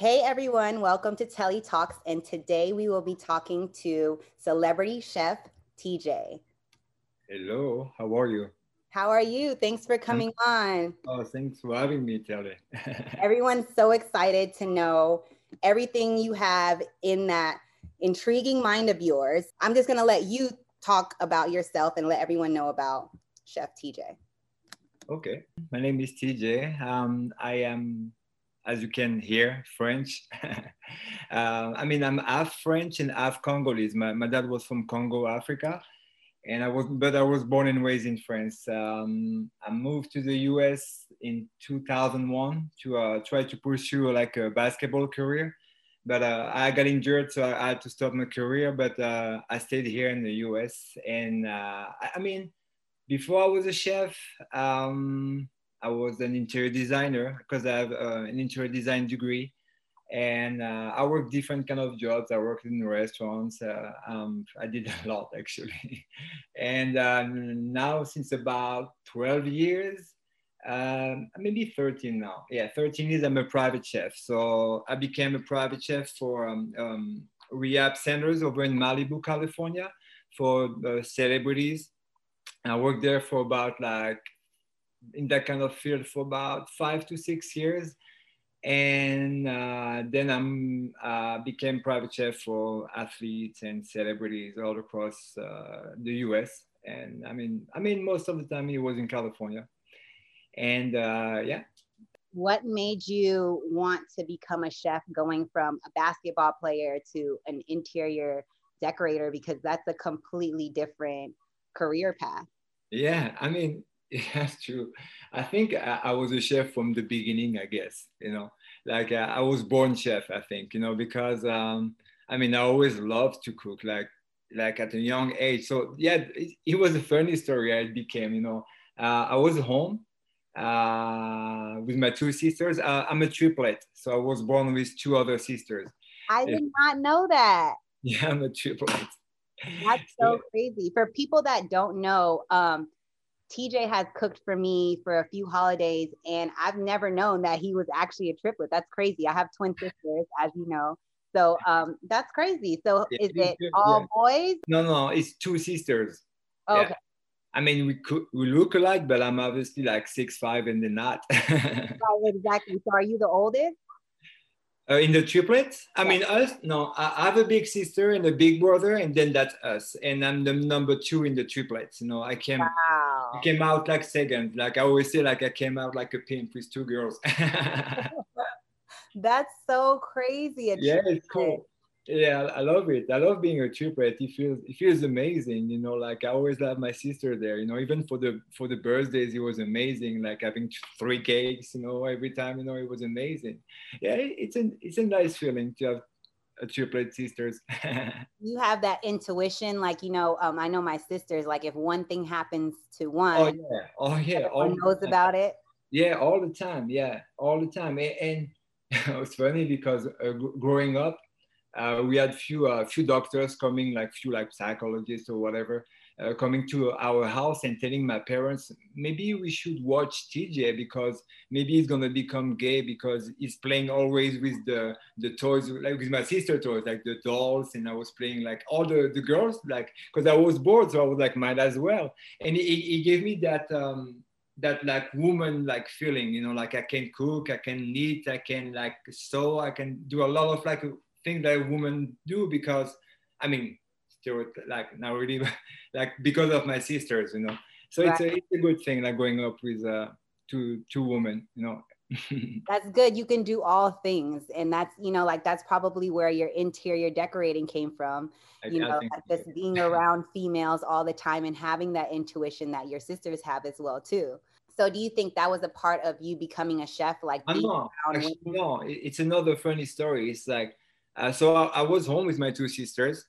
Hey everyone, welcome to Telli Talks. And today we will be talking to celebrity chef TJ. Hello, how are you? How are you? Thanks for coming on. Oh, thanks for having me, Telli. Everyone's so excited to know everything you have in that intriguing mind of yours. I'm just going to let you talk about yourself and let everyone know about Chef TJ. Okay, my name is TJ. Um, I am as you can hear, French. uh, I mean, I'm half French and half Congolese. My, my dad was from Congo, Africa, and I was, but I was born and raised in France. Um, I moved to the US in 2001 to uh, try to pursue like a basketball career, but uh, I got injured, so I had to stop my career. But uh, I stayed here in the US, and uh, I, I, mean, before I was a chef. Um, I was an interior designer because I have uh, an interior design degree, and uh, I worked different kind of jobs. I worked in restaurants. Uh, um, I did a lot actually, and um, now since about 12 years, um, maybe 13 now. Yeah, 13 years. I'm a private chef. So I became a private chef for um, um, rehab centers over in Malibu, California, for uh, celebrities. I worked there for about like in that kind of field for about five to six years and uh, then I'm uh, became private chef for athletes and celebrities all across uh, the U.S. And I mean, I mean, most of the time he was in California, and uh, yeah. What made you want to become a chef, going from a basketball player to an interior decorator? Because that's a completely different career path. Yeah, I mean, that's true. I think I, I, was a chef from the beginning, I guess, you know, like uh, I was born chef, I think, you know, because um, I mean, I always loved to cook, like, like at a young age. So yeah, it, it was a funny story I became, you know, uh, I was home uh, with my two sisters. Uh, I'm a triplet. So I was born with two other sisters. I did not know that. Yeah, I'm a triplet. That's so yeah. crazy. For people that don't know, um, TJ has cooked for me for a few holidays, and I've never known that he was actually a triplet. That's crazy. I have twin sisters, as you know. So um, that's crazy. So yeah, is it all yeah. boys? No, no, it's two sisters. Oh, okay. I mean, we could we look alike, but I'm obviously like six five and they're not. right, exactly. So are you the oldest? Uh, in the triplets? I mean, us? No, I have a big sister and a big brother, and then that's us. And I'm the number two in the triplets. You know, I came, wow. I came out like second. Like I always say, like I came out like a pimp with two girls. that's so crazy. Yeah, it's cool yeah i love it i love being a triplet it feels it feels amazing you know like i always have my sister there you know even for the for the birthdays it was amazing like having three cakes you know every time you know it was amazing yeah it's a it's a nice feeling to have triplet sisters. You have that intuition like you know um, i know my sisters like if one thing happens to one oh yeah. Oh yeah. all knows about it. Yeah all the time. Yeah all the time. And, and it's funny because uh, growing up uh, we had few uh, few doctors coming, like few like psychologists or whatever, uh, coming to our house and telling my parents maybe we should watch TJ because maybe he's gonna become gay because he's playing always with the the toys like with my sister toys like the dolls and I was playing like all the the girls like because I was bored so I was like might as well and he, he gave me that. Um, that like woman like feeling you know like i can cook i can knit i can like sew i can do a lot of like things that women do because I mean like not really like because of my sisters, you know. So right. it's a it's a good thing like growing up with uh, two two women, you know. that's good. You can do all things, and that's you know like that's probably where your interior decorating came from. You I, know, like so. just being around females all the time and having that intuition that your sisters have as well too. So do you think that was a part of you becoming a chef? Like no, actually, no, it's another funny story. It's like uh, so I, I, was home with my two sisters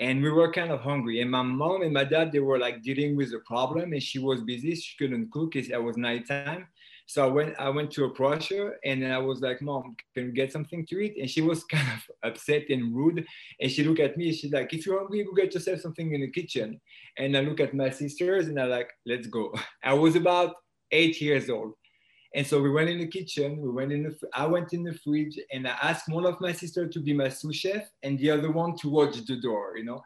and we were kind of hungry. And my mom and my dad, they were like dealing with a problem and she was busy. She couldn't cook. It was nighttime. So I went, I went to approach her and I was like, mom, can we get something to eat? And she was kind of upset and rude. And she looked at me, she's like, if you're hungry, go get yourself something in the kitchen. And I look at my sisters and I like, let's go. I was about eight years old. And so we went in the kitchen. We went in the. I went in the fridge and I asked one of my sisters to be my sous chef and the other one to watch the door. You know,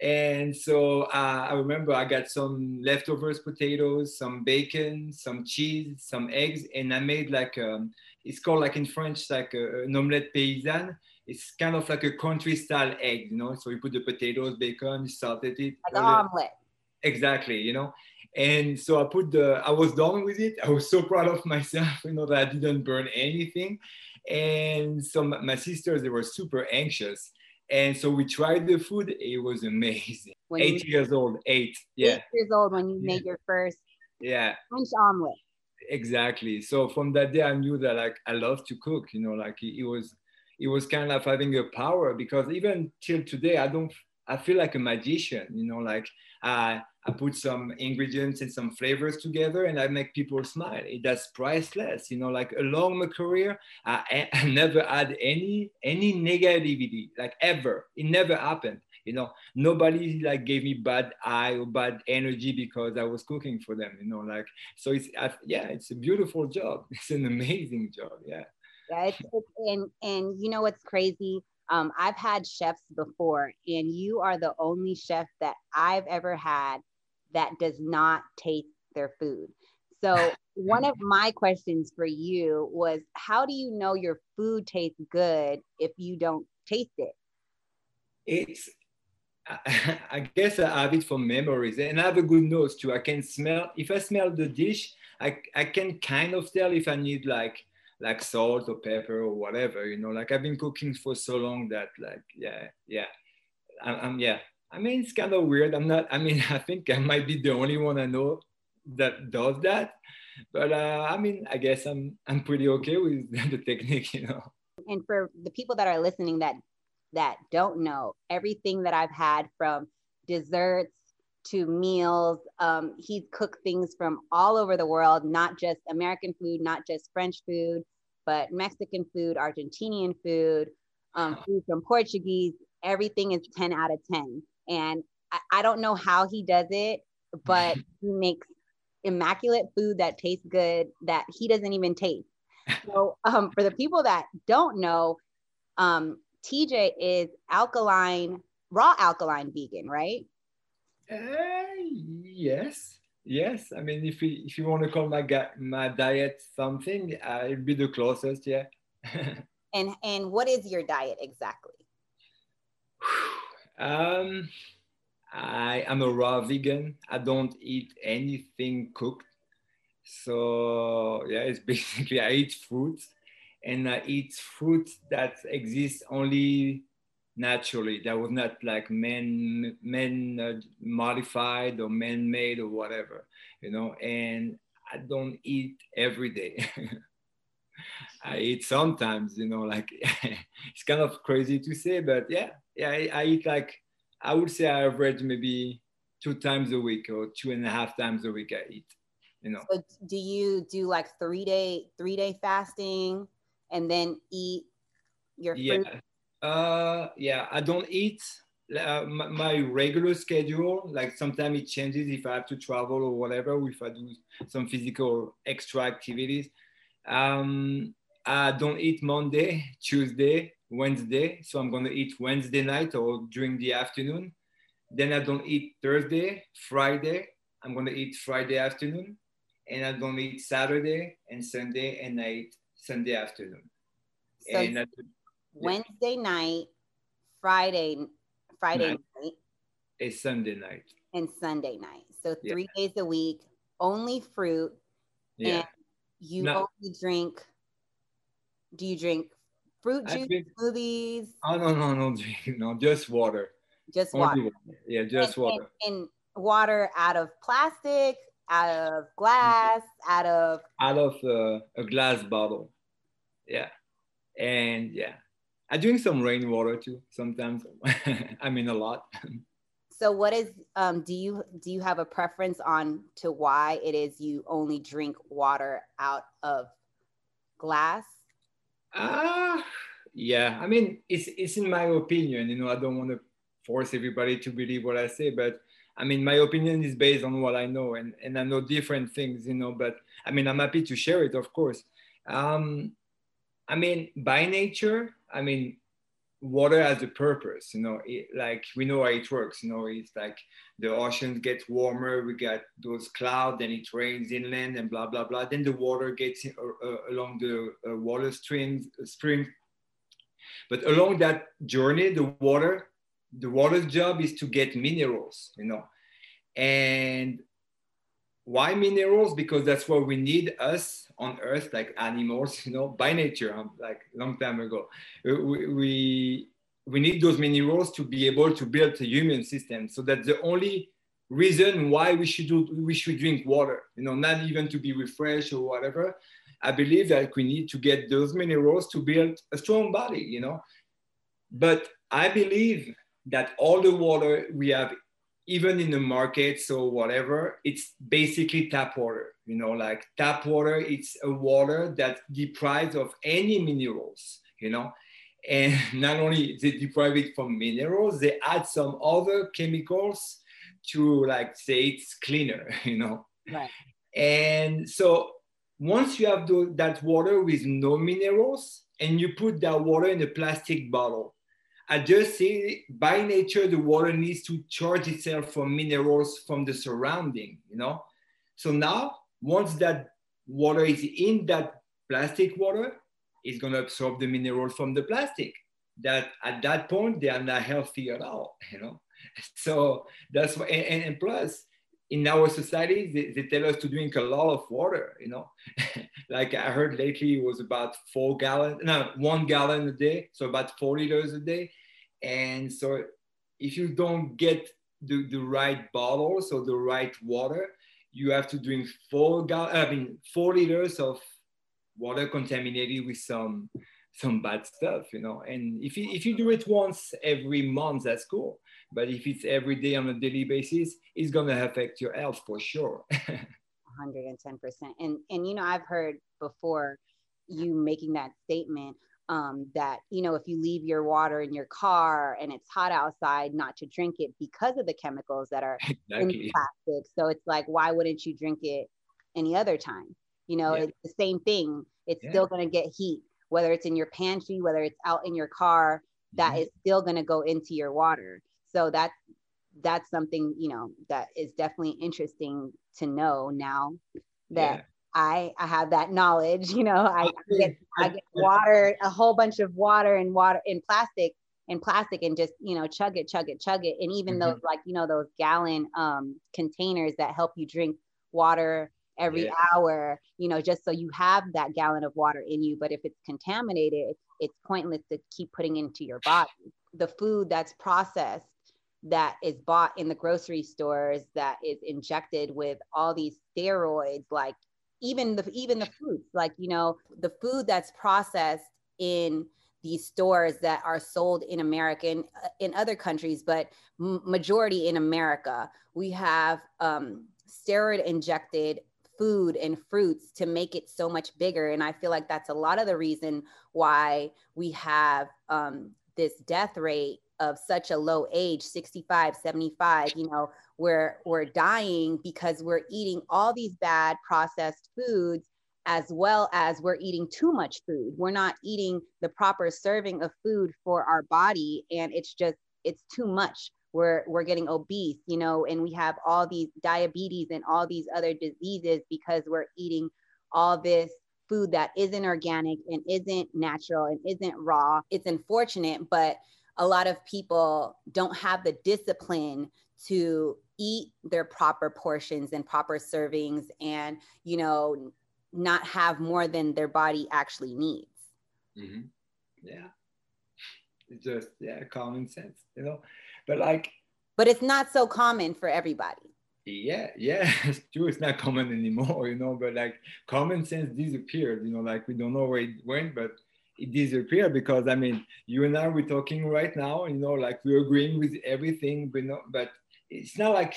and so uh, I remember I got some leftovers potatoes, some bacon, some cheese, some eggs, and I made like a, um, it's called like in French like a, an omelette paysanne. It's kind of like a country style egg, you know. So you put the potatoes, bacon, you salted it. Like an omelet. Exactly, you know. And so I put the, I was done with it. I was so proud of myself, you know, that I didn't burn anything. And so my sisters, they were super anxious and so we tried the food. It was amazing. When eight you, years old, eight. Yeah. Eight years old when you made your first yeah French omelet. Exactly. So from that day, I knew that like I love to cook. You know, like it, it was, it was kind of having a power because even till today, I don't. I feel like a magician. You know, like I I put some ingredients and some flavors together and I make people smile. It, that's priceless. You know, like along my career, I, I never had any any negativity, like ever. It never happened. You know, nobody like gave me bad eye or bad energy because I was cooking for them. You know, like so. It's I, yeah, it's a beautiful job. It's an amazing job. Yeah. It's, it's and and you know what's crazy? Um, I've had chefs before, and you are the only chef that I've ever had that does not taste their food. So, one of my questions for you was how do you know your food tastes good if you don't taste it? It's, I guess I have it from memories and I have a good nose too. I can smell, if I smell the dish, I, I can kind of tell if I need like like salt or pepper or whatever, you know, like I've been cooking for so long that like, yeah, yeah, I'm, I'm yeah, I mean, it's kind of weird. I'm not, I mean, I think I might be the only one I know that does that. But uh, I mean, I guess I'm, I'm pretty okay with the technique, you know. And for the people that are listening that, that don't know, everything that I've had from desserts to meals, um, he's cooked things from all over the world, not just American food, not just French food, but Mexican food, Argentinian food, um, food from Portuguese. Everything is 10 out of 10 and I, I don't know how he does it, but he makes immaculate food that tastes good that he doesn't even taste. So um, for the people that don't know, um, TJ is alkaline, raw alkaline vegan, right? Uh, yes, yes. I mean, if you, if you want to call my my diet something, uh, it'd be the closest, yeah. and and what is your diet exactly? Um, I am a raw vegan. I don't eat anything cooked. So yeah, it's basically I eat fruit and I eat fruit that exists only naturally. That was not like man man uh, modified or man made or whatever, you know. And I don't eat every day. I eat sometimes, you know, like it's kind of crazy to say, but yeah, yeah, I, I, eat like I would say I average maybe two times a week or two and a half times a week I eat. You know. So do you do like three day three day fasting and then eat your fruit? Yeah, uh, yeah. I don't eat uh, my, my, regular schedule. Like sometimes it changes if I have to travel or whatever. If I do some physical extra activities. Um, I don't eat Monday, Tuesday, Wednesday. So I'm going to eat Wednesday night or during the afternoon. Then I don't eat Thursday, Friday. I'm going to eat Friday afternoon. And I don't eat Saturday and Sunday, and I eat Sunday afternoon. So and Wednesday yeah. night, Friday, Friday night, night, a Sunday night, and Sunday night. So three yeah. days a week, only fruit. Yeah. And you no. only drink. Do you drink fruit juice, drink, smoothies? Oh no, no, no, no, just water. Just water. water. Yeah, just and, water. And, and, water out of plastic, out of glass, out of out of uh, a glass bottle. Yeah, and yeah, I drink some rainwater too sometimes. I mean a lot. so what is um do you do you have a preference on to why it is you only drink water out of glass Ah, uh, yeah. I mean, it's it's in my opinion. You know, I don't want to force everybody to believe what I say, but I mean, my opinion is based on what I know, and, and I know different things, you know. But I mean, I'm happy to share it, of course. Um, I mean, by nature, I mean, water has a purpose, you know. It, like we know how it works, you know. It's like the oceans get warmer, we get those clouds, and it rains inland, and blah blah blah. Then the water gets uh, uh, along the uh, water streams, uh, spring. But along that journey, the water the water's job is to get minerals, you know. And why minerals? Because that's what we need us on Earth, like animals, you know, by nature, um, like long time ago. Uh, we, we, need those minerals to be able to build a human system. So that's the only reason why we should do, we should drink water, you know, not even to be refreshed or whatever. I believe that we need to get those minerals to build a strong body, you know. But I believe that all the water we have even in the market so whatever it's basically tap water you know like tap water it's a water that deprived of any minerals you know? And not only they deprive it from minerals they add some other chemicals to like say it's cleaner you know? Right. And so once you have the, that water with no minerals and you put that water in a plastic bottle I just see by nature the water needs to charge itself from minerals from the surrounding, you know. So now once that water is in that plastic water, it's gonna absorb the mineral from the plastic. That at that point they are not healthy at all, you know. So that's why, and, and plus in our society, they, they, tell us to drink a lot of water, you know. like I heard lately, it was about four gallons, no, one gallon a day, so about four liters a day. And so if you don't get the, the right bottles or the right water, you have to drink four gal- I mean four liters of water contaminated with some some bad stuff, you know. And if you, if you do it once every month, that's cool. But if it's every day on a daily basis, it's gonna affect your health for sure. 110%. And and you know, I've heard before you making that statement um, that you know if you leave your water in your car and it's hot outside not to drink it because of the chemicals that are exactly. in plastic so it's like why wouldn't you drink it any other time you know yeah. it's the same thing it's yeah. still going to get heat whether it's in your pantry whether it's out in your car that mm-hmm. is still going to go into your water so that's that's something you know that is definitely interesting to know now that yeah. I, I have that knowledge, you know, I, I get I get water, a whole bunch of water and water in plastic in plastic and just, you know, chug it, chug it, chug it. And even mm-hmm. those like, you know, those gallon um containers that help you drink water every yeah. hour, you know, just so you have that gallon of water in you. But if it's contaminated, it's pointless to keep putting into your body. The food that's processed that is bought in the grocery stores that is injected with all these steroids like even the even the fruits like you know the food that's processed in these stores that are sold in America and uh, in other countries, but majority in America, we have um, steroid injected food and fruits to make it so much bigger. And I feel like that's a lot of the reason why we have um, this death rate of such a low age 65 75 you know we're we're dying because we're eating all these bad processed foods as well as we're eating too much food. We're not eating the proper serving of food for our body and it's just it's too much. We're we're getting obese you know and we have all these diabetes and all these other diseases because we're eating all this food that isn't organic and isn't natural and isn't raw. It's unfortunate but a lot of people don't have the discipline to eat their proper portions and proper servings and you know not have more than their body actually needs. Mm-hmm. yeah. It's just yeah common sense you know? But like but it's not so common for everybody. Yeah yeah it's true it's not common anymore you know? But like common sense disappeared you know? Like we don't know where it went but it disappeared because i mean you and i we're talking right now you know like we're agreeing with everything but no but it's not like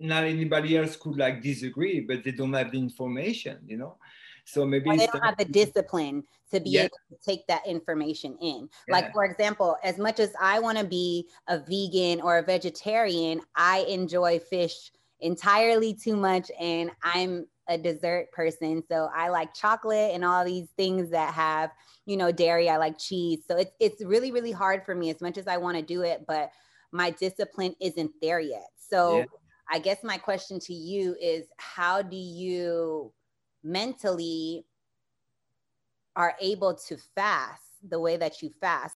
not anybody else could like disagree, but they don't have the information, you know. So maybe they don't have the discipline to be yeah. able to take that information in. Yeah. Like, for example, as much as I want to be a vegan or a vegetarian, I enjoy fish entirely too much and I'm a dessert person. So I like chocolate and all these things that have, you know, dairy. I like cheese. So it's it's really, really hard for me as much as I want to do it, but my discipline isn't there yet. So yeah. I guess my question to you is how do you mentally are able to fast the way that you fast?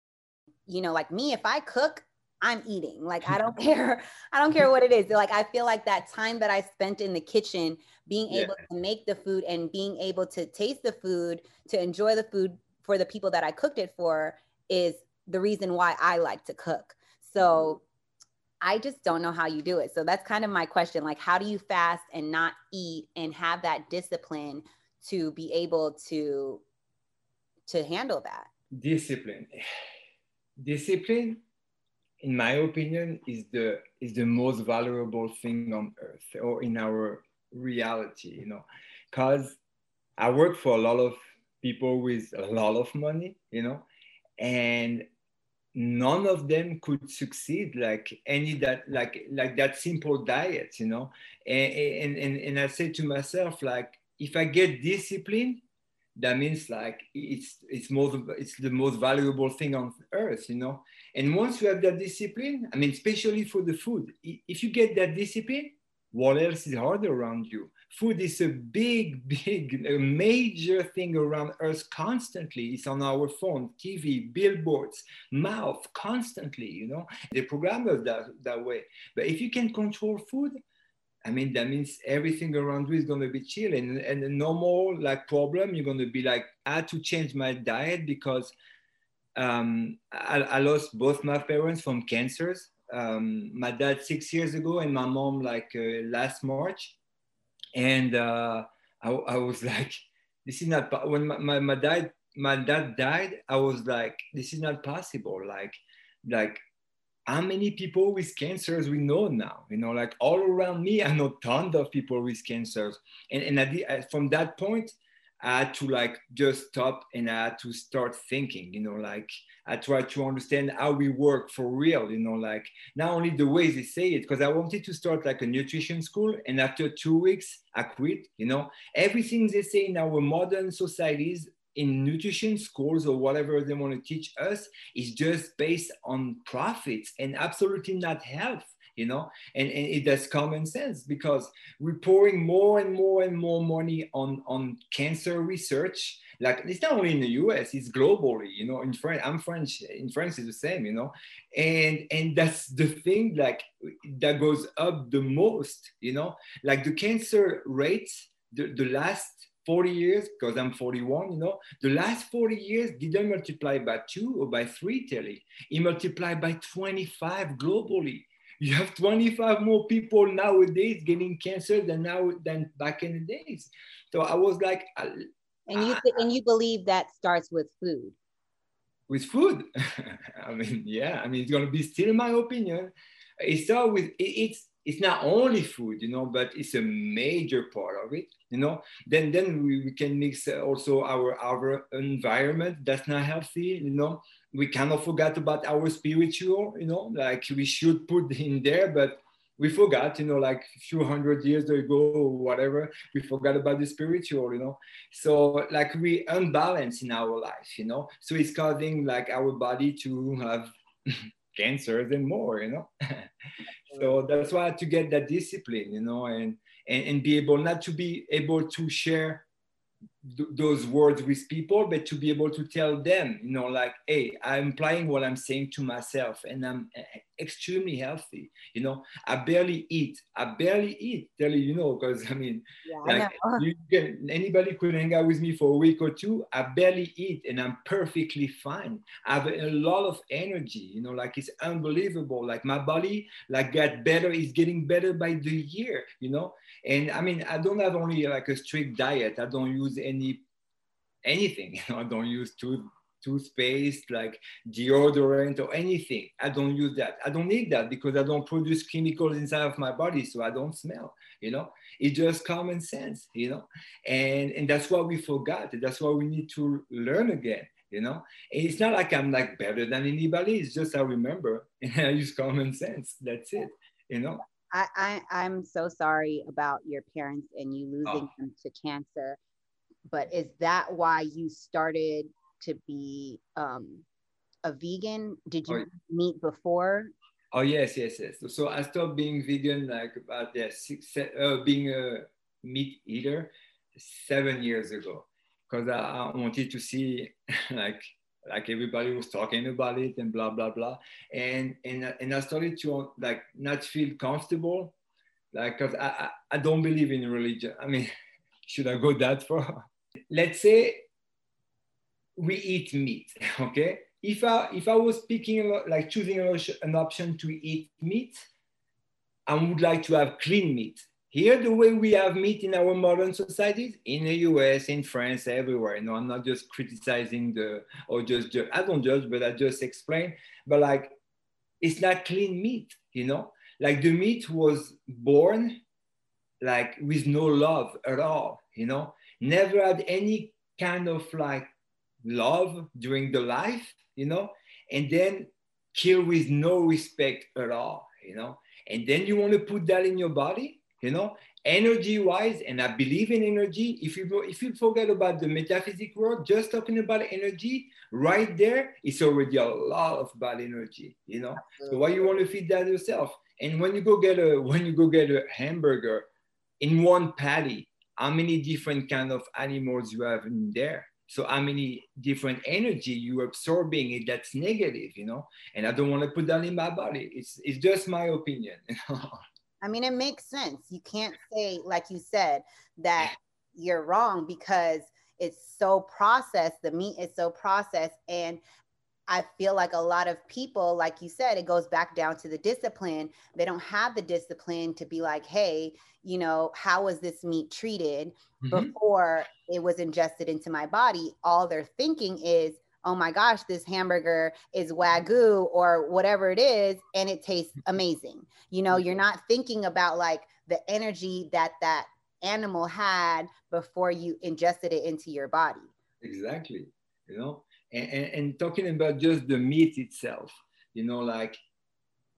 You know, like me, if I cook, I'm eating. Like I don't care. I don't care what it is. Like I feel like that time that I spent in the kitchen being yeah. able to make the food and being able to taste the food, to enjoy the food for the people that I cooked it for is the reason why I like to cook. So mm-hmm. I just don't know how you do it. So that's kind of my question. Like, how do you fast and not eat and have that discipline to be able to to handle that? Discipline. Discipline, in my opinion, is the is the most valuable thing on earth or in our reality, you know, because I work for a lot of people with a lot of money, you know, and none of them could succeed like any that like like that simple diet you know? And and and, i say to myself like if i get discipline that means like it's it's most it's the most valuable thing on earth you know and once you have that discipline i mean especially for the food if you get that discipline what else is hard around you food is a big, big, a major thing around us constantly. It's on our phone, TV, billboards, mouth, constantly, you know. They program us that, that way. But if you can control food, I mean, that means everything around you is going to be chill. And, and a normal like problem, you're going to be like, I had to change my diet because um, I, I lost both my parents from cancers. Um, my dad six years ago and my mom like uh, last March and uh, I, I, was like, this is not when my, my, my dad my dad died. I was like, this is not possible. Like, like how many people with cancers we know now? You know, like all around me, I know tons of people with cancers, and and I, from that point, I had to like just stop and I had to start thinking, you know, like I tried to understand how we work for real, you know, like not only the ways they say it, because I wanted to start like a nutrition school. And after two weeks, I quit, you know, everything they say in our modern societies in nutrition schools or whatever they want to teach us is just based on profits and absolutely not health you know? And, and it does common sense because we're pouring more and more and more money on on cancer research. Like it's not only in the us it's globally you know? In france i'm french in france it's the same you know? And and that's the thing like that goes up the most you know? Like the cancer rates the, the last 40 years, because I'm 41, you know, the last 40 years didn't multiply by two or by three, Telli. It multiplied by 25 globally you have 25 more people nowadays getting cancer than now than back in the days. So I was like, uh, and you th- and you believe that starts with food. With food, I mean, yeah, I mean, it's gonna be still my opinion. It starts with it, it's it's not only food, you know, but it's a major part of it, you know. Then then we, we can mix also our our environment that's not healthy, you know we cannot forget about our spiritual, you know, like we should put in there, but we forgot, you know, like a few hundred years ago or whatever, we forgot about the spiritual, you know. So like we unbalance in our life, you know. So it's causing like our body to have cancers and more, you know. so that's why to get that discipline, you know, and, and and be able not to be able to share th- those words with people, but to be able to tell them, you know, like, hey, I'm applying what I'm saying to myself and I'm eh, extremely healthy. You know, I barely eat. I barely eat, tell you, you know, because I mean, yeah, like, I you can, anybody could hang out with me for a week or two. I barely eat and I'm perfectly fine. I have a lot of energy, you know, like it's unbelievable. Like my body, like got better, is getting better by the year, you know. And I mean, I don't have only like a strict diet. I don't use any anything. You know, I don't use tooth toothpaste, like deodorant or anything. I don't use that. I don't need that because I don't produce chemicals inside of my body, so I don't smell. You know, it's just common sense. You know, and and that's what we forgot. That's what we need to learn again. You know, and it's not like I'm like better than anybody. It's just I remember and I use common sense. That's it. You know. I, I I'm so sorry about your parents and you losing oh. them to cancer. But is that why you started to be um, a vegan? Did you oh. meat before? Oh yes, yes, yes. So I stopped being vegan like about yeah, six, uh, being a meat eater seven years ago because I, I wanted to see like like everybody was talking about it and blah blah blah. And and and i started to like not feel comfortable like because I, I, I don't believe in religion. I mean should i go that far? Let's say we eat meat okay? If i if i was picking like choosing an option to eat meat i would like to have clean meat here, the way we have meat in our modern societies, in the US, in France, everywhere. You know, I'm not just criticizing the or just. I don't judge, but I just explain. But like, it's not clean meat. You know, like the meat was born like with no love at all. You know, never had any kind of like love during the life. You know, and then killed with no respect at all. You know, and then you want to put that in your body you know energy wise and i believe in energy if you if you forget about the metaphysic world just talking about energy right there it's already a lot of bad energy you know? So why you want to feed that yourself? And when you go get a when you go get a hamburger in one patty how many different kind of animals you have in there? So how many different energy you're absorbing it that's negative you know? And i don't want to put that in my body. It's it's just my opinion you know I mean, it makes sense. You can't say, like you said, that you're wrong because it's so processed. The meat is so processed. And I feel like a lot of people, like you said, it goes back down to the discipline. They don't have the discipline to be like, hey, you know, how was this meat treated mm-hmm. before it was ingested into my body? All they're thinking is, oh my gosh, this hamburger is Wagyu or whatever it is, and it tastes mm-hmm. amazing. You know, you're not thinking about like the energy that that animal had before you ingested it into your body. Exactly. You know, and, and, and talking about just the meat itself, you know, like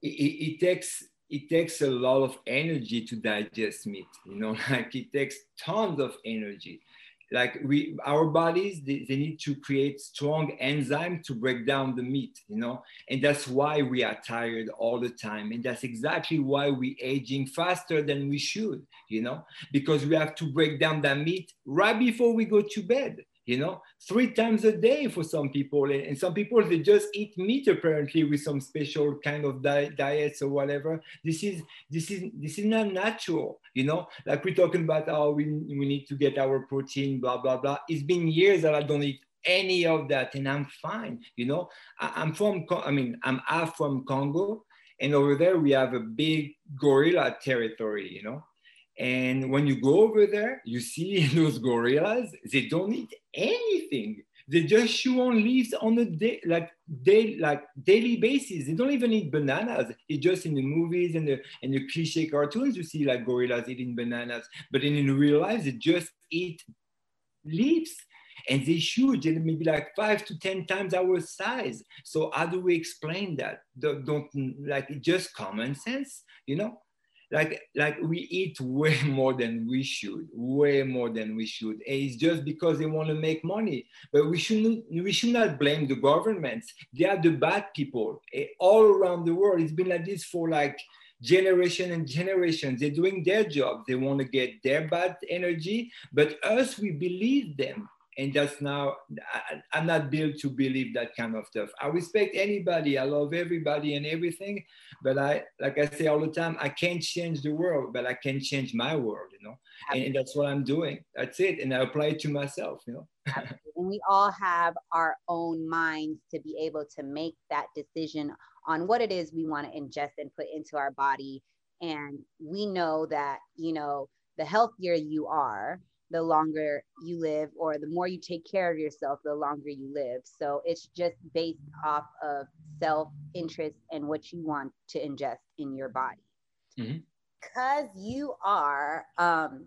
it, it, takes it takes a lot of energy to digest meat you know like it takes tons of energy like we our bodies they, they, need to create strong enzyme to break down the meat you know? And that's why we are tired all the time. And that's exactly why we aging faster than we should you know? Because we have to break down that meat right before we go to bed you know, three times a day for some people. And some people, they just eat meat apparently with some special kind of di- diets or whatever. This is, this is, this is not natural, you know, like we're talking about, oh, we, we need to get our protein, blah, blah, blah. It's been years that I don't eat any of that and I'm fine, you know, I, am from, I mean, I'm half from Congo and over there we have a big gorilla territory, you know, and when you go over there, you see those gorillas, they don't eat anything. They just chew on leaves on a day, like day, like daily basis. They don't even eat bananas. It's just in the movies and the and the cliche cartoons you see like gorillas eating bananas. But in, in real life, they just eat leaves and they chew they maybe like five to ten times our size. So how do we explain that? Don't, don't like just common sense, you know? Like like we eat way more than we should way more than we should. And it's just because they want to make money. But we shouldn't we should not blame the governments. They are the bad people eh, all around the world. It's been like this for like generation and generations. They're doing their job. They want to get their bad energy. But us we believe them and that's now I, am not built to believe that kind of stuff. I respect anybody i love everybody and everything but i like i say all the time i can't change the world but i can change my world you know? And, and that's what i'm doing. That's it and i apply it to myself you know? And we all have our own minds to be able to make that decision on what it is we want to ingest and put into our body. And we know that you know the healthier you are the longer you live, or the more you take care of yourself, the longer you live. So it's just based off of self interest and what you want to ingest in your body. Mm-hmm. Because you are um,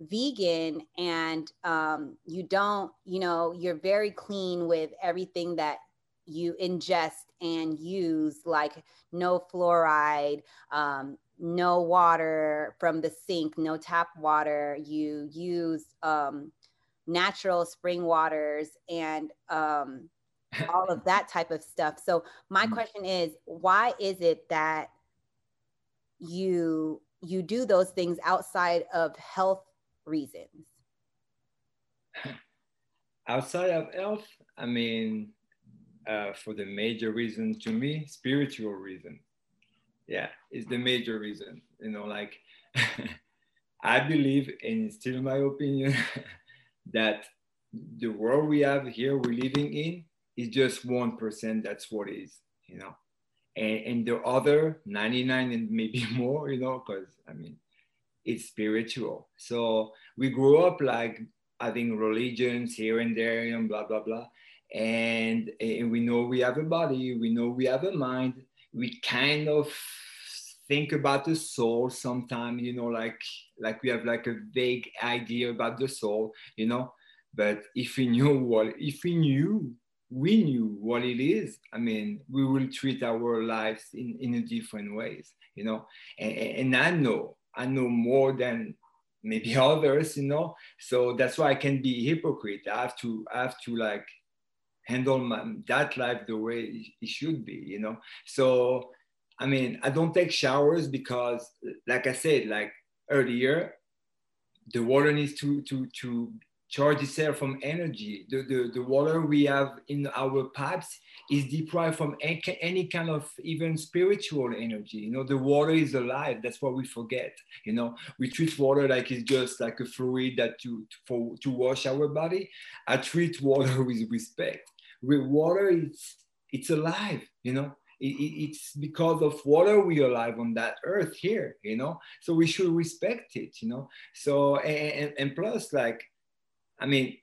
vegan and um, you don't, you know, you're very clean with everything that you ingest and use, like no fluoride, um, no water from the sink, no tap water. You use um, natural spring waters and um, all of that type of stuff. So my mm. question is, why is it that you you do those things outside of health reasons? Outside of health, I mean, uh, for the major reason to me, spiritual reason. Yeah, it's the major reason. You know, like I believe, and it's still my opinion, that the world we have here, we're living in, is just one percent. That's what is. You know, and, and the other 99 and maybe more. You know, because I mean, it's spiritual. So we grew up like having religions here and there and blah blah blah and, and we know we have a body we know we have a mind we kind of think about the soul sometimes you know like like we have like a vague idea about the soul you know? But if we knew what if we knew we knew what it is i mean we will treat our lives in in a different ways you know? And, and i know i know more than maybe others you know? So that's why i can be hypocrite. I have to i have to like handle my, that life the way it should be, you know? So, I mean, I don't take showers because, like I said, like earlier, the water needs to, to, to charge itself from energy. The, the, the water we have in our pipes is deprived from any, kind of even spiritual energy. You know, the water is alive. That's what we forget. You know, we treat water like it's just like a fluid that to, for, to wash our body. I treat water with respect. With water, it's, it's alive, you know, it's because of water we are alive on that earth here you know so we should respect it you know so and, and plus like I mean,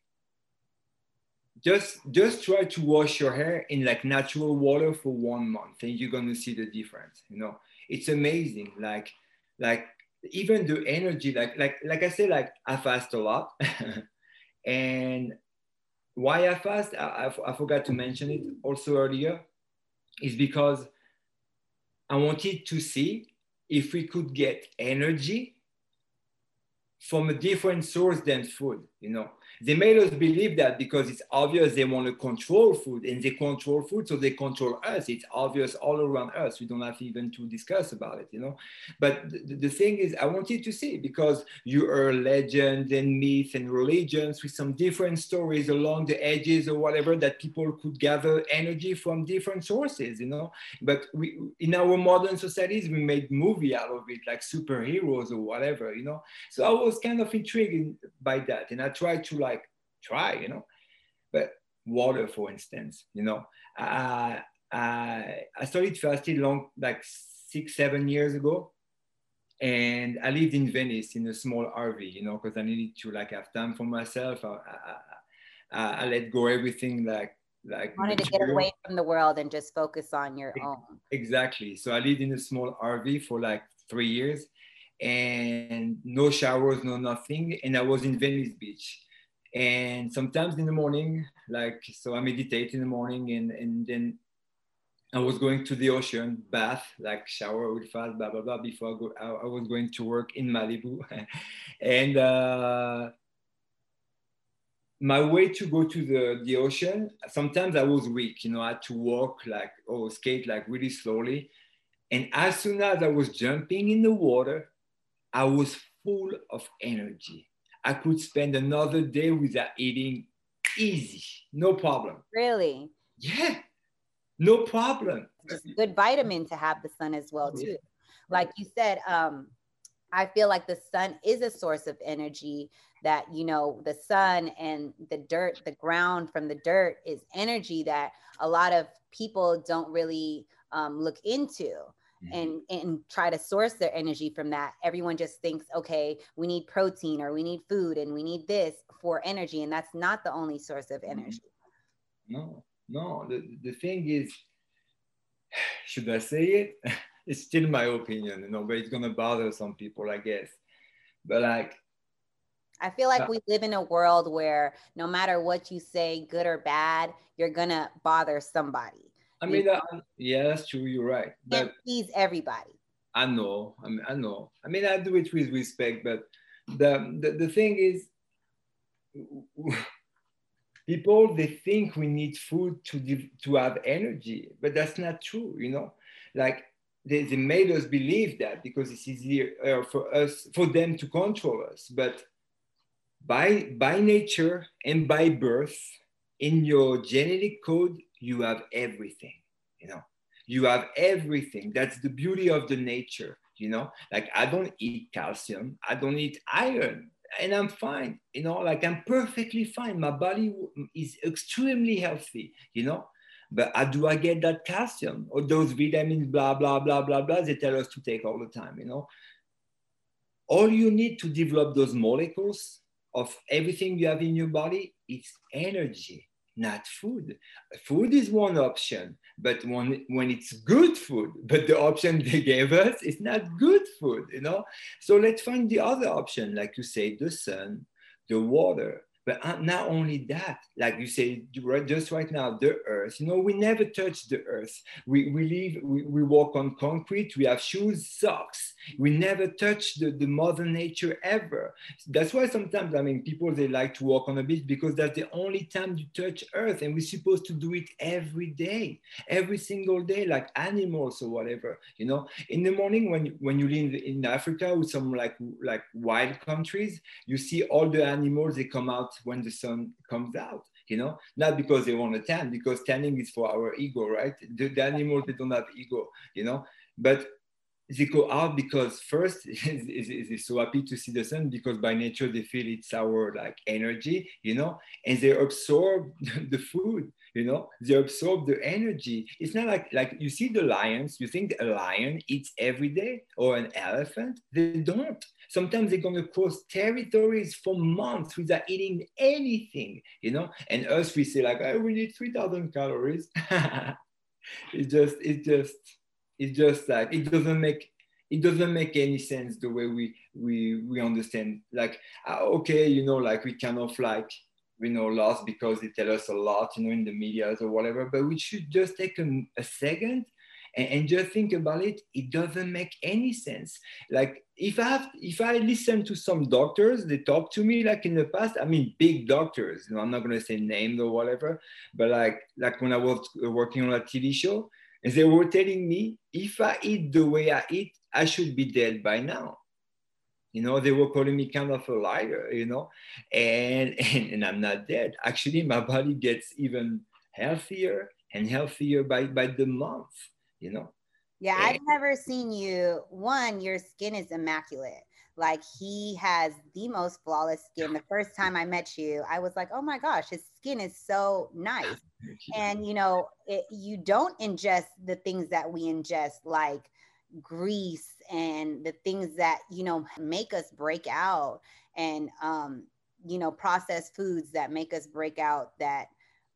just just try to wash your hair in like natural water for one month, and you're gonna see the difference. You know, it's amazing. Like like even the energy, like like like I said, like I fast a lot, and why I fast, I, I, I forgot to mention it also earlier, is because I wanted to see if we could get energy from a different source than food, you know. They made us believe that because it's obvious they want to control food and they control food, so they control us. It's obvious all around us. We don't have even to discuss about it, you know. But the, the thing is, I wanted to see because you are legends and myths and religions with some different stories along the edges or whatever that people could gather energy from different sources, you know. But we, in our modern societies, we made movie out of it, like superheroes or whatever, you know. So I was kind of intrigued by that, and I tried to like try, you know. But water, for instance, you know, I, I, I started fasting long, like six, seven years ago. And I lived in Venice in a small RV, you know, because I needed to like have time for myself. I, I, I, I let go everything like like wanted material. to get away from the world and just focus on your own exactly so i lived in a small rv for like three years and no showers no nothing and i was in venice beach and sometimes in the morning like so i meditate in the morning and and then i was going to the ocean bath like shower with fast blah blah blah before i go i, I was going to work in malibu. And uh my way to go to the, the ocean sometimes i was weak you know i had to walk like or skate like really slowly. And as soon as i was jumping in the water i was full of energy I could spend another day without eating easy, no problem. Really? Yeah, no problem. Just good vitamin to have the sun as well, too. Like you said, um, I feel like the sun is a source of energy that, you know, the sun and the dirt, the ground from the dirt is energy that a lot of people don't really um, look into. Mm-hmm. and and try to source their energy from that everyone just thinks okay we need protein or we need food and we need this for energy and that's not the only source of mm-hmm. energy no no the, the thing is should i say it it's still my opinion you know but it's gonna bother some people i guess but like I feel like we live in a world where no matter what you say, good or bad, you're gonna bother somebody. I mean, uh, yeah, that's true. You're right. But please everybody. I know. I mean, I know. I mean, I do it with respect, but the the, the thing is, people they think we need food to to have energy, but that's not true. You know, like they, they made us believe that because it's easier uh, for us for them to control us, but by by nature and by birth in your genetic code you have everything you know. You have everything. That's the beauty of the nature you know. Like i don't eat calcium i don't eat iron and i'm fine you know. Like i'm perfectly fine. My body is extremely healthy you know. But how do i get that calcium or those vitamins blah blah blah blah blah they tell us to take all the time you know. All you need to develop those molecules of everything you have in your body it's energy not food. Food is one option, but when, when it's good food, but the option they gave us is not good food, you know? So let's find the other option, like you say, the sun, the water, but uh, not only that, like you say, just right now, the earth, you know, we never touch the earth. We, we live, we, we walk on concrete, we have shoes, socks. We never touch the, the mother nature ever. That's why sometimes, I mean, people, they like to walk on the beach because that's the only time you touch earth. And we're supposed to do it every day, every single day, like animals or whatever, you know. In the morning, when, when you live in Africa with some like, like wild countries, you see all the animals, they come out when the sun comes out you know? Not because they want to tan because tanning is for our ego right? The, the animals they don't have ego you know? But they go out because first is so happy to see the sun because by nature they feel it's our like energy you know? And they absorb the food you know? They absorb the energy. It's not like like you see the lions you think a lion eats every day or an elephant? They don't sometimes they're going to cross territories for months without eating anything you know? And us we say like oh, we need 3000 calories. It just it just it's just like it doesn't make it doesn't make any sense the way we we we understand. Like uh, okay you know like we kind of like we know lost because they tell us a lot you know in the media or whatever but we should just take a, a second and, just think about it. It doesn't make any sense. Like if i have if i listen to some doctors they talk to me like in the past i mean big doctors you know i'm not going to say names or whatever but like like when i was working on a tv show and they were telling me if I eat the way I eat, I should be dead by now. You know, they were calling me kind of a liar, you know, and, and, and I'm not dead. Actually, my body gets even healthier and healthier by, by the month, you know. Yeah, I've never seen you. One, your skin is immaculate. Like he has the most flawless skin. The first time I met you, I was like, oh my gosh, his skin is so nice. And you know, it, you don't ingest the things that we ingest, like grease and the things that you know make us break out, and um, you know, processed foods that make us break out that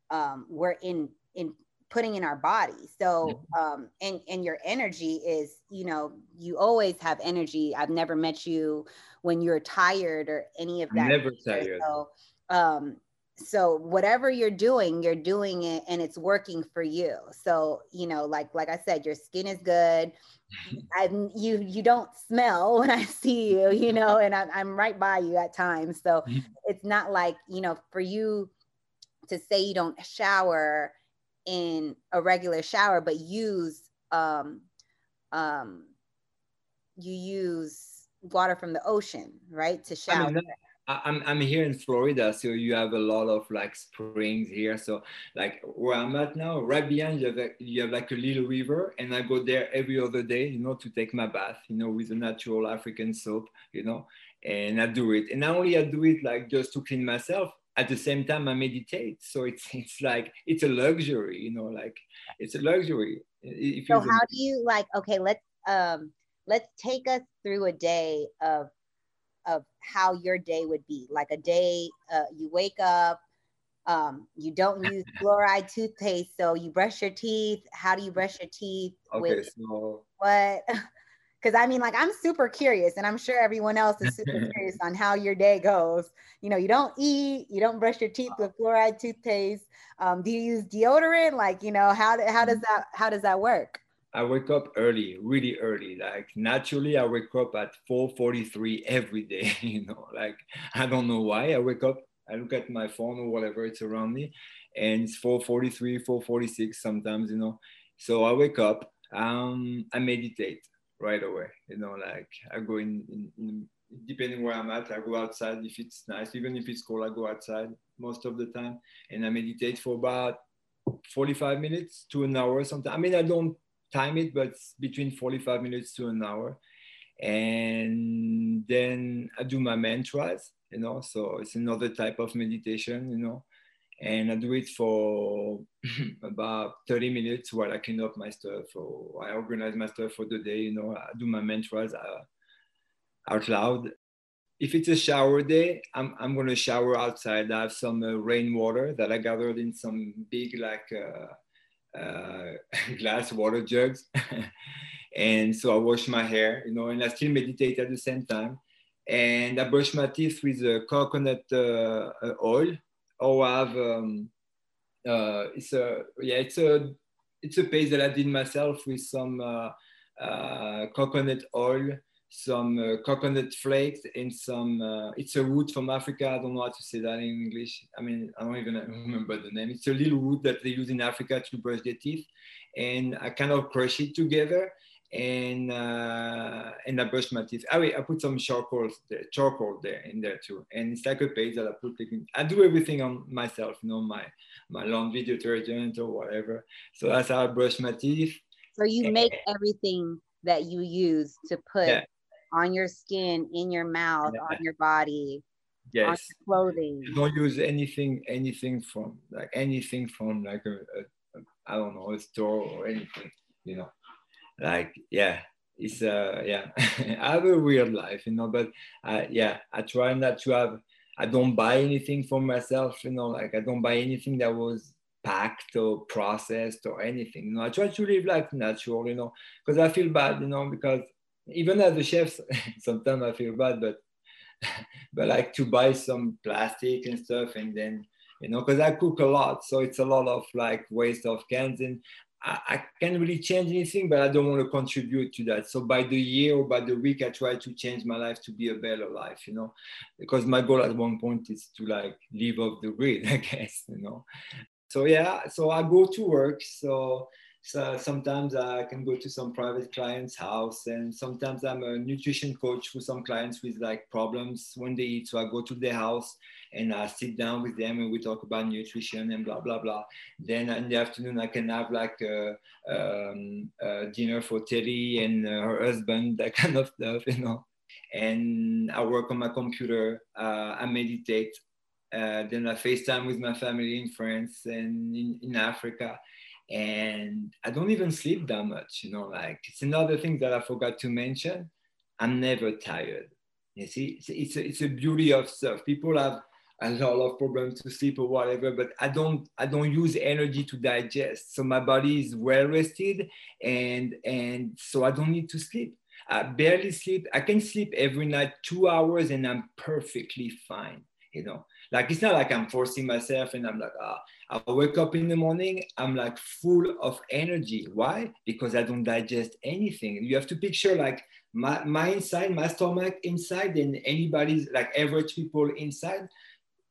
um, we're in in putting in our body. So um and and your energy is you know you always have energy. I've never met you when you're tired or any of that never tired. So um so whatever you're doing you're doing it and it's working for you. So you know like like i said your skin is good. I you you don't smell when i see you you know and I'm, I'm right by you at times. So mm-hmm. it's not like you know for you to say you don't shower in a regular shower, but use um, um, you use water from the ocean, right, to shower. I mean, I'm, I'm here in Florida, so you have a lot of like springs here. So like where I'm at now, right behind you have, a, you have like a little river, and I go there every other day, you know, to take my bath, you know, with a natural African soap, you know, and I do it. And not only I do it like just to clean myself, at the same time I meditate. So it's it's like it's a luxury, you know, like it's a luxury. If so how do you like? Okay, let's um, let's take us through a day of of how your day would be. Like a day, uh, you wake up, um, you don't use fluoride toothpaste, so you brush your teeth. How do you brush your teeth? Okay, with so what? Because I mean, like, I'm super curious, and I'm sure everyone else is super curious on how your day goes. You know, you don't eat, you don't brush your teeth with fluoride toothpaste. Um, do you use deodorant? Like, you know, how how does that how does that work? I wake up early, really early. Like naturally, I wake up at 4:43 every day. You know, like I don't know why. I wake up, I look at my phone or whatever it's around me, and it's 4:43, 4:46 sometimes. You know, so I wake up, um, I meditate right away. You know, like I go in, in, in depending where I'm at, I go outside if it's nice. Even if it's cold, I go outside most of the time, and I meditate for about 45 minutes to an hour sometimes. I mean, I don't time it, but between 45 minutes to an hour. And then I do my mantras, you know, so it's another type of meditation, you know, and I do it for about 30 minutes while I clean up my stuff or I organize my stuff for the day, you know, I do my mantras uh, out loud. If it's a shower day, I'm, I'm going to shower outside. I have some uh, rainwater that I gathered in some big, like, uh, uh, glass water jugs. and so I wash my hair, you know, and I still meditate at the same time. And I brush my teeth with coconut uh oil. Or have, um, uh, it's a, yeah, it's a, it's a paste that I did myself with some uh, coconut oil some uh, coconut flakes and some uh, it's a root from africa. I don't know how to say that in english. I mean i don't even remember the name. It's a little root that they use in africa to brush their teeth and i kind of crush it together and uh, and i brush my teeth oh wait i put some charcoal there, charcoal there in there too and it's like a paste that i put i do everything on myself you know my my laundry detergent or whatever so that's how i brush my teeth so you make everything that you use to put yeah on your skin, in your mouth, yeah. on your body, yes. on your clothing. You don't use anything, anything from like anything from like a, a, a I don't know, a store or anything, you know. Like, yeah, it's uh yeah, I have a weird life, you know, but uh, yeah, I try not to have I don't buy anything for myself, you know, like I don't buy anything that was packed or processed or anything. You know, I try to live like natural, you know, because I feel bad, you know, because even as a chef, sometimes I feel bad, but but like to buy some plastic and stuff, and then you know, because I cook a lot, so it's a lot of like waste of cans, and I, I can't really change anything, but I don't want to contribute to that. So by the year or by the week, I try to change my life to be a better life, you know, because my goal at one point is to like live off the grid, I guess, you know. So yeah, so I go to work, so so sometimes I can go to some private client's house, and sometimes I'm a nutrition coach for some clients with like problems when they eat. So I go to their house and I sit down with them and we talk about nutrition and blah blah blah. Then in the afternoon I can have like a, um, a dinner for Terry and her husband, that kind of stuff, you know. And I work on my computer. Uh, I meditate. Uh, then I FaceTime with my family in France and in, in Africa and I don't even sleep that much, you know, like it's another thing that I forgot to mention. I'm never tired. You see, it's, it's, a, it's a beauty of stuff. People have a lot of problems to sleep or whatever, but I don't, I don't use energy to digest. So my body is well rested and, and so I don't need to sleep. I barely sleep. I can sleep every night two hours and I'm perfectly fine, you know. Like it's not like I'm forcing myself and I'm like, ah, I wake up in the morning, I'm like full of energy. Why? Because I don't digest anything. You have to picture like my, my inside, my stomach inside, and anybody's like average people inside.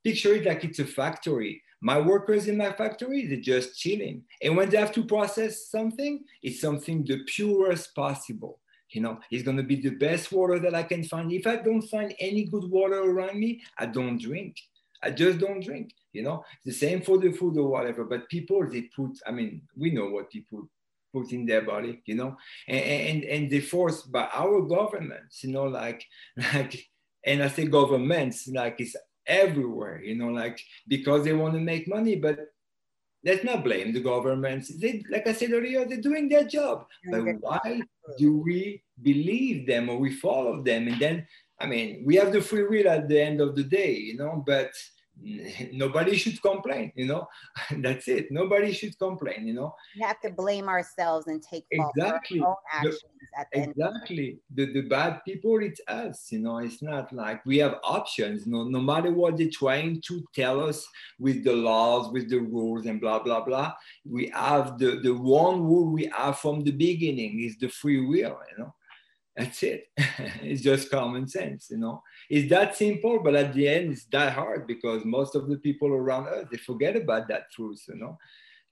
Picture it like it's a factory. My workers in my factory, they're just chilling. And when they have to process something, it's something the purest possible you know it's going to be the best water that i can find if i don't find any good water around me i don't drink I just don't drink. You know, the same for the food or whatever. But people, they put. I mean, we know what people put in their body. You know, and and, and they force by our governments. You know, like like, and I say governments like it's everywhere. You know, like because they want to make money, but let's not blame the governments. They, like I said earlier, they're doing their job. But why do we believe them or we follow them? And then, I mean, we have the free will at the end of the day, you know, but nobody should complain, you know. That's it. Nobody should complain, you know. We have to blame ourselves and take exactly. The, exactly. The, the bad people, it's us, you know. It's not like we have options, no, no matter what they're trying to tell us with the laws, with the rules, and blah, blah, blah. We have the, the one rule we have from the beginning is the free will, you know. That's it. it's just common sense, you know. It's that simple, but at the end, it's that hard because most of the people around us they forget about that truth, you know.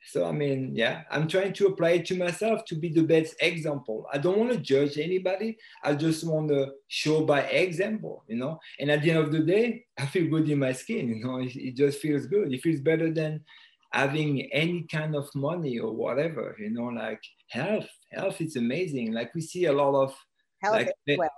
So I mean, yeah, I'm trying to apply it to myself to be the best example. I don't want to judge anybody. I just want to show by example, you know. And at the end of the day, I feel good in my skin, you know. It, it just feels good. It feels better than having any kind of money or whatever, you know. Like health, health is amazing. Like we see a lot of Health like, well.